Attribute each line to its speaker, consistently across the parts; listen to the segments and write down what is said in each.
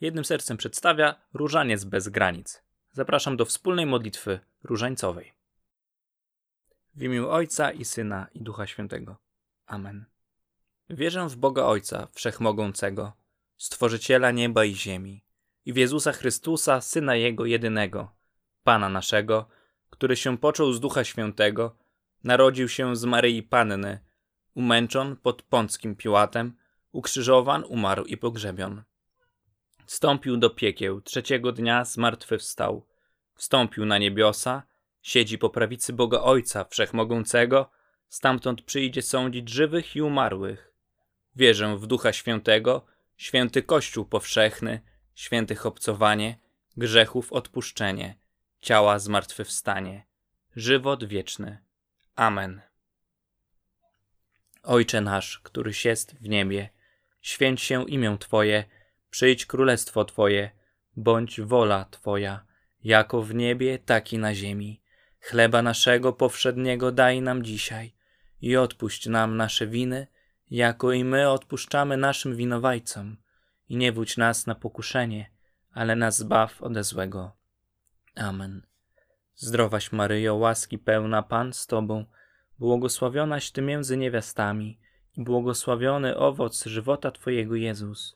Speaker 1: jednym sercem przedstawia Różaniec bez granic. Zapraszam do wspólnej modlitwy różańcowej. W imię Ojca i Syna i Ducha Świętego. Amen. Wierzę w Boga Ojca Wszechmogącego, Stworzyciela nieba i ziemi, i w Jezusa Chrystusa, Syna Jego jedynego, Pana naszego, który się począł z Ducha Świętego, narodził się z Maryi Panny, umęczon pod Pąckim Piłatem, ukrzyżowan, umarł i pogrzebion. Wstąpił do piekieł, trzeciego dnia zmartwychwstał, wstąpił na niebiosa, siedzi po prawicy Boga Ojca Wszechmogącego, stamtąd przyjdzie sądzić żywych i umarłych. Wierzę w Ducha Świętego, święty Kościół powszechny, świętych obcowanie, grzechów odpuszczenie, ciała zmartwychwstanie, żywot wieczny. Amen. Ojcze nasz, któryś jest w niebie, święć się imię Twoje, przyjdź królestwo Twoje, bądź wola Twoja, jako w niebie, tak i na ziemi. Chleba naszego powszedniego daj nam dzisiaj i odpuść nam nasze winy, jako i my odpuszczamy naszym winowajcom. I nie wódź nas na pokuszenie, ale nas zbaw ode złego. Amen. Zdrowaś Maryjo, łaski pełna Pan z Tobą, błogosławionaś Ty między niewiastami i błogosławiony owoc żywota Twojego Jezus.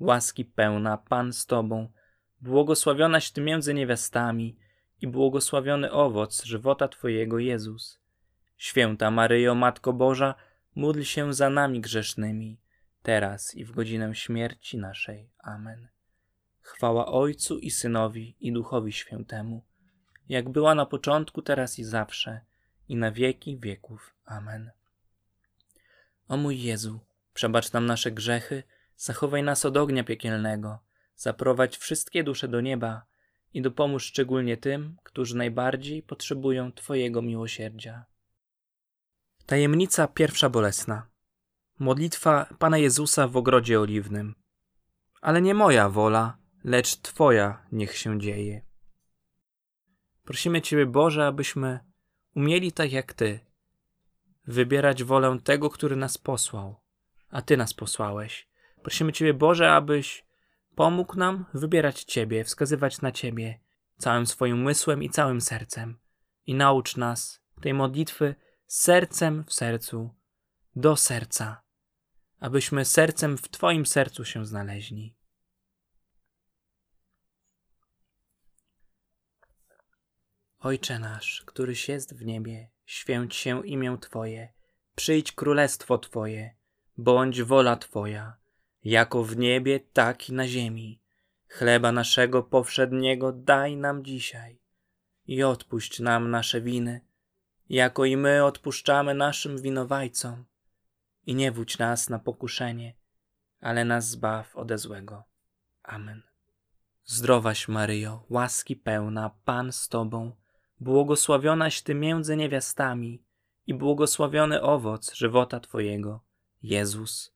Speaker 1: łaski pełna, Pan z Tobą, błogosławionaś Ty między niewiastami i błogosławiony owoc żywota Twojego Jezus. Święta Maryjo, Matko Boża, módl się za nami grzesznymi, teraz i w godzinę śmierci naszej. Amen. Chwała Ojcu i Synowi i Duchowi Świętemu, jak była na początku, teraz i zawsze, i na wieki wieków. Amen. O mój Jezu, przebacz nam nasze grzechy, zachowaj nas od ognia piekielnego, zaprowadź wszystkie dusze do nieba i dopomóż szczególnie tym, którzy najbardziej potrzebują Twojego miłosierdzia. Tajemnica pierwsza bolesna. Modlitwa Pana Jezusa w ogrodzie oliwnym. Ale nie moja wola, lecz Twoja niech się dzieje. Prosimy Ciebie, Boże, abyśmy umieli tak jak Ty wybierać wolę tego, który nas posłał, a Ty nas posłałeś. Prosimy Ciebie, Boże, abyś pomógł nam wybierać Ciebie, wskazywać na Ciebie całym swoim umysłem i całym sercem. I naucz nas tej modlitwy sercem w sercu, do serca, abyśmy sercem w Twoim sercu się znaleźli. Ojcze nasz, któryś jest w niebie, święć się imię Twoje, przyjdź królestwo Twoje, bądź wola Twoja, jako w niebie, tak i na ziemi. Chleba naszego powszedniego daj nam dzisiaj i odpuść nam nasze winy, jako i my odpuszczamy naszym winowajcom. I nie wódź nas na pokuszenie, ale nas zbaw ode złego. Amen. Zdrowaś Maryjo, łaski pełna, Pan z Tobą, błogosławionaś Ty między niewiastami i błogosławiony owoc żywota Twojego, Jezus.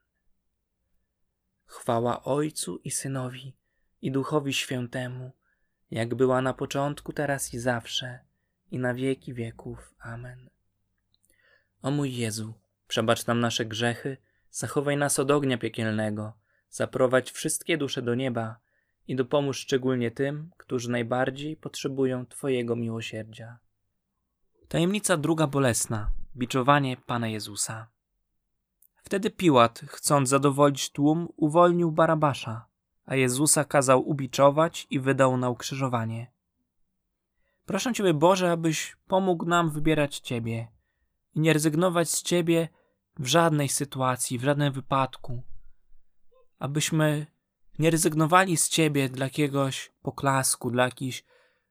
Speaker 1: Chwała Ojcu i Synowi i Duchowi Świętemu, jak była na początku, teraz i zawsze, i na wieki wieków. Amen. O mój Jezu, przebacz nam nasze grzechy, zachowaj nas od ognia piekielnego, zaprowadź wszystkie dusze do nieba i dopomóż szczególnie tym, którzy najbardziej potrzebują Twojego miłosierdzia. Tajemnica druga bolesna. Biczowanie Pana Jezusa. Wtedy Piłat, chcąc zadowolić tłum, uwolnił Barabasza, a Jezusa kazał ubiczować i wydał na ukrzyżowanie. Proszę Ciebie, Boże, abyś pomógł nam wybierać Ciebie i nie rezygnować z Ciebie w żadnej sytuacji, w żadnym wypadku. Abyśmy nie rezygnowali z Ciebie dla jakiegoś poklasku, dla jakichś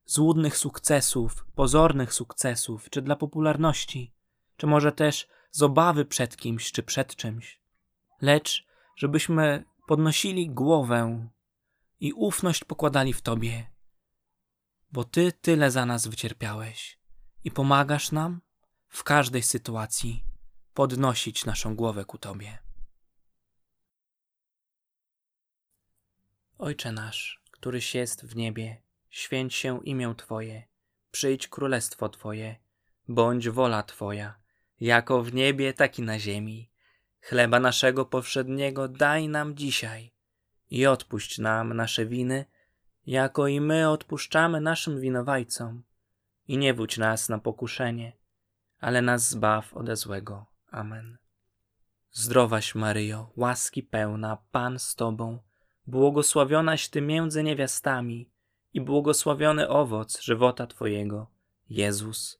Speaker 1: złudnych sukcesów, pozornych sukcesów, czy dla popularności, czy może też z obawy przed kimś, czy przed czymś. Lecz żebyśmy podnosili głowę i ufność pokładali w Tobie, bo Ty tyle za nas wycierpiałeś i pomagasz nam w każdej sytuacji podnosić naszą głowę ku Tobie. Ojcze nasz, któryś jest w niebie, święć się imię Twoje, przyjdź królestwo Twoje, bądź wola Twoja, jako w niebie, tak i na ziemi. Chleba naszego powszedniego daj nam dzisiaj i odpuść nam nasze winy, jako i my odpuszczamy naszym winowajcom. I nie wódź nas na pokuszenie, ale nas zbaw ode złego. Amen. Zdrowaś Maryjo, łaski pełna, Pan z Tobą, błogosławionaś Ty między niewiastami i błogosławiony owoc żywota Twojego, Jezus.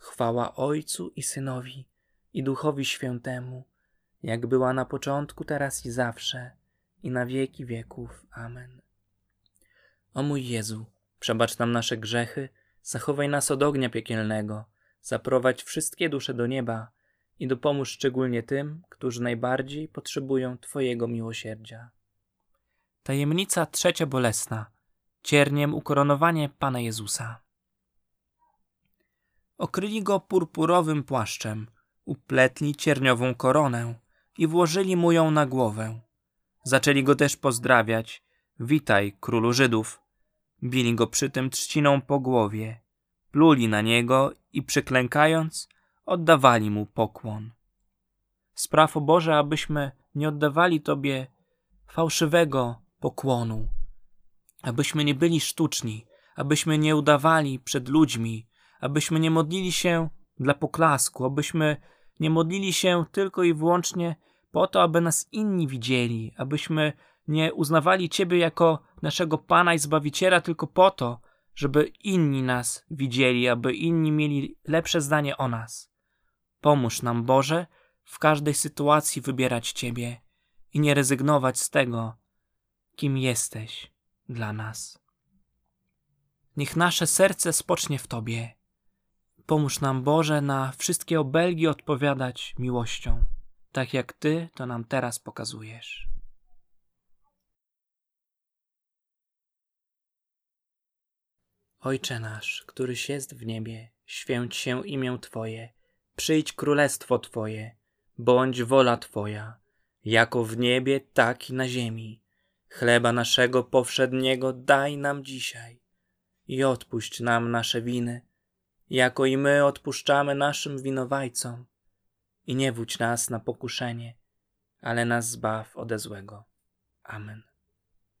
Speaker 1: Chwała Ojcu i Synowi i Duchowi Świętemu, jak była na początku, teraz i zawsze, i na wieki wieków. Amen. O mój Jezu, przebacz nam nasze grzechy, zachowaj nas od ognia piekielnego, zaprowadź wszystkie dusze do nieba i dopomóż szczególnie tym, którzy najbardziej potrzebują Twojego miłosierdzia. Tajemnica trzecia bolesna. Cierniem ukoronowanie Pana Jezusa. Okryli go purpurowym płaszczem, upletli cierniową koronę i włożyli mu ją na głowę. Zaczęli go też pozdrawiać. Witaj, królu Żydów. Bili go przy tym trzciną po głowie. Pluli na niego i przyklękając, oddawali mu pokłon. Spraw o Boże, abyśmy nie oddawali Tobie fałszywego pokłonu, abyśmy nie byli sztuczni, abyśmy nie udawali przed ludźmi, abyśmy nie modlili się dla poklasku, abyśmy nie modlili się tylko i wyłącznie po to, aby nas inni widzieli, abyśmy nie uznawali Ciebie jako naszego Pana i Zbawiciela tylko po to, żeby inni nas widzieli, aby inni mieli lepsze zdanie o nas. Pomóż nam, Boże, w każdej sytuacji wybierać Ciebie i nie rezygnować z tego, kim jesteś dla nas. Niech nasze serce spocznie w Tobie. Pomóż nam, Boże, na wszystkie obelgi odpowiadać miłością, tak jak Ty to nam teraz pokazujesz. Ojcze nasz, któryś jest w niebie, święć się imię Twoje, przyjdź królestwo Twoje, bądź wola Twoja, jako w niebie, tak i na ziemi. Chleba naszego powszedniego daj nam dzisiaj i odpuść nam nasze winy, jako i my odpuszczamy naszym winowajcom. I nie wódź nas na pokuszenie, ale nas zbaw ode złego. Amen.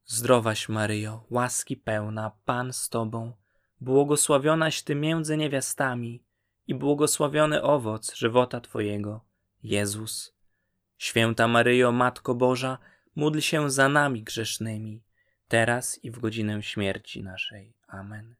Speaker 1: Zdrowaś Maryjo, łaski pełna, Pan z Tobą, błogosławionaś Ty między niewiastami i błogosławiony owoc żywota Twojego, Jezus. Święta Maryjo, Matko Boża, módl się za nami grzesznymi, teraz i w godzinę śmierci naszej. Amen.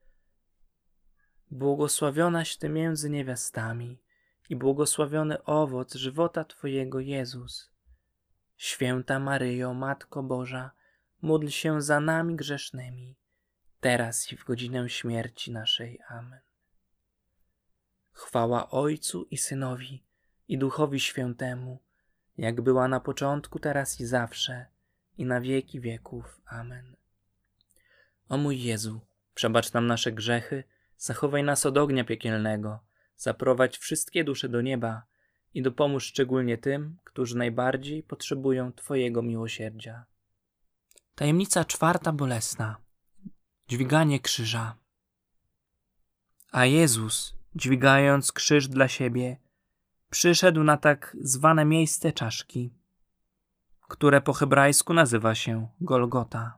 Speaker 1: błogosławionaś Ty między niewiastami i błogosławiony owoc żywota Twojego, Jezus. Święta Maryjo, Matko Boża, módl się za nami grzesznymi, teraz i w godzinę śmierci naszej. Amen. Chwała Ojcu i Synowi i Duchowi Świętemu, jak była na początku, teraz i zawsze, i na wieki wieków. Amen. O mój Jezu, przebacz nam nasze grzechy, zachowaj nas od ognia piekielnego, zaprowadź wszystkie dusze do nieba i dopomóż szczególnie tym, którzy najbardziej potrzebują Twojego miłosierdzia. Tajemnica czwarta bolesna. Dźwiganie krzyża. A Jezus, dźwigając krzyż dla siebie, przyszedł na tak zwane miejsce czaszki, które po hebrajsku nazywa się Golgota.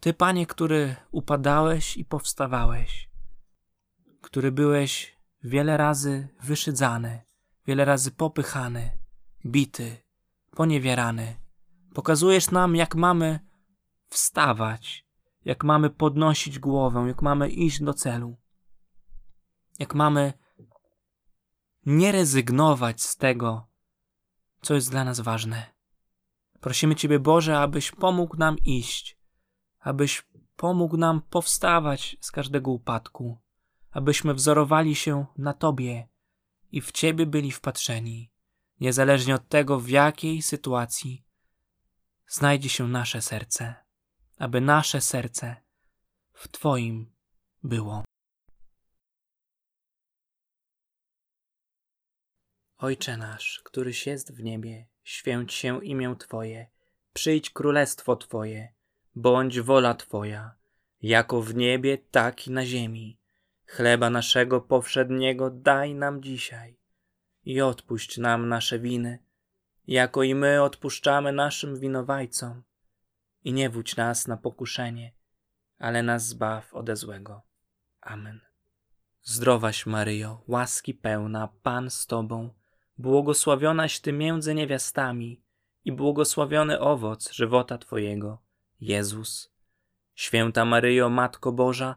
Speaker 1: Ty, Panie, który upadałeś i powstawałeś, który byłeś wiele razy wyszydzany, wiele razy popychany, bity, poniewierany, pokazujesz nam, jak mamy wstawać, jak mamy podnosić głowę, jak mamy iść do celu jak mamy nie rezygnować z tego, co jest dla nas ważne. Prosimy Ciebie, Boże, abyś pomógł nam iść, abyś pomógł nam powstawać z każdego upadku, abyśmy wzorowali się na Tobie i w Ciebie byli wpatrzeni, niezależnie od tego, w jakiej sytuacji znajdzie się nasze serce, aby nasze serce w Twoim było. Ojcze nasz, któryś jest w niebie, święć się imię Twoje, przyjdź królestwo Twoje, bądź wola Twoja, jako w niebie, tak i na ziemi. Chleba naszego powszedniego daj nam dzisiaj i odpuść nam nasze winy, jako i my odpuszczamy naszym winowajcom. I nie wódź nas na pokuszenie, ale nas zbaw ode złego. Amen. Zdrowaś Maryjo, łaski pełna, Pan z Tobą, błogosławionaś Ty między niewiastami i błogosławiony owoc żywota Twojego, Jezus. Święta Maryjo, Matko Boża,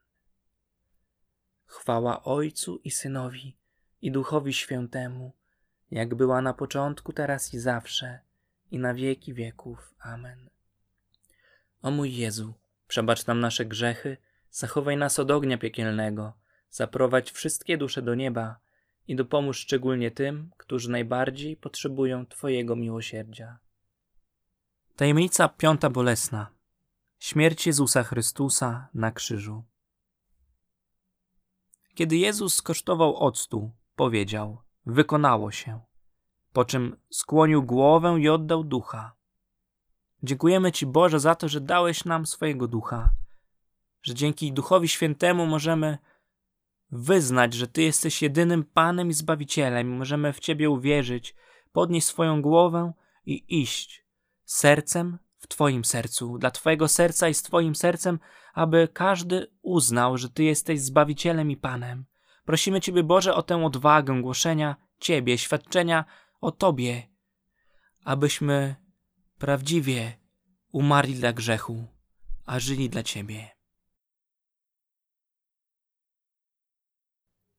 Speaker 1: Chwała Ojcu i Synowi i Duchowi Świętemu, jak była na początku, teraz i zawsze, i na wieki wieków. Amen. O mój Jezu, przebacz nam nasze grzechy, zachowaj nas od ognia piekielnego, zaprowadź wszystkie dusze do nieba i dopomóż szczególnie tym, którzy najbardziej potrzebują Twojego miłosierdzia. Tajemnica piąta bolesna. Śmierć Jezusa Chrystusa na krzyżu. Kiedy Jezus skosztował octu, powiedział: Wykonało się. Po czym skłonił głowę i oddał ducha. Dziękujemy Ci, Boże, za to, że dałeś nam swojego ducha, że dzięki Duchowi Świętemu możemy wyznać, że Ty jesteś jedynym Panem i Zbawicielem, i możemy w Ciebie uwierzyć, podnieść swoją głowę i iść sercem w Twoim sercu, dla Twojego serca i z Twoim sercem, aby każdy uznał, że Ty jesteś Zbawicielem i Panem. Prosimy Ciebie, Boże, o tę odwagę głoszenia Ciebie, świadczenia o Tobie, abyśmy prawdziwie umarli dla grzechu, a żyli dla Ciebie.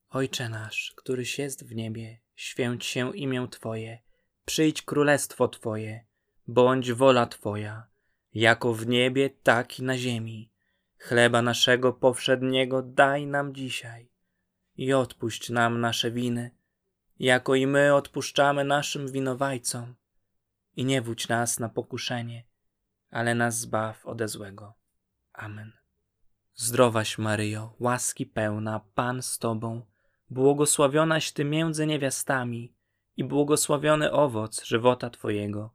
Speaker 1: Ojcze nasz, któryś jest w niebie, święć się imię Twoje, przyjdź królestwo Twoje, bądź wola Twoja, jako w niebie, tak i na ziemi. Chleba naszego powszedniego daj nam dzisiaj i odpuść nam nasze winy, jako i my odpuszczamy naszym winowajcom. I nie wódź nas na pokuszenie, ale nas zbaw ode złego. Amen. Zdrowaś Maryjo, łaski pełna, Pan z Tobą, błogosławionaś Ty między niewiastami i błogosławiony owoc żywota Twojego,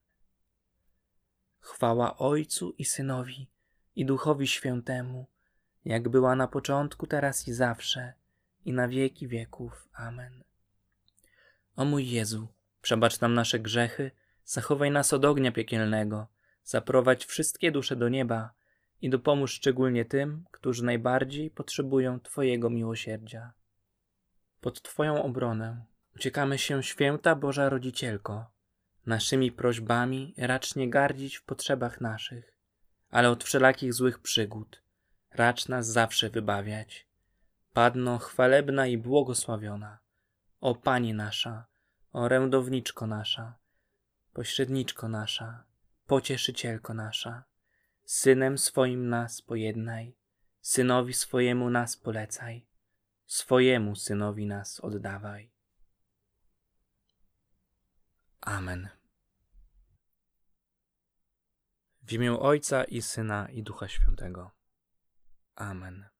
Speaker 1: Chwała Ojcu i Synowi i Duchowi Świętemu, jak była na początku, teraz i zawsze, i na wieki wieków. Amen. O mój Jezu, przebacz nam nasze grzechy, zachowaj nas od ognia piekielnego, zaprowadź wszystkie dusze do nieba i dopomóż szczególnie tym, którzy najbardziej potrzebują Twojego miłosierdzia. Pod Twoją obronę uciekamy się, święta Boża Rodzicielko. Naszymi prośbami racz nie gardzić w potrzebach naszych, ale od wszelakich złych przygód racz nas zawsze wybawiać. Padno chwalebna i błogosławiona, o Pani nasza, o rędowniczko nasza, pośredniczko nasza, pocieszycielko nasza, synem swoim nas pojednaj, synowi swojemu nas polecaj swojemu synowi nas oddawaj. Amen. W imię Ojca i Syna i Ducha Świętego. Amen.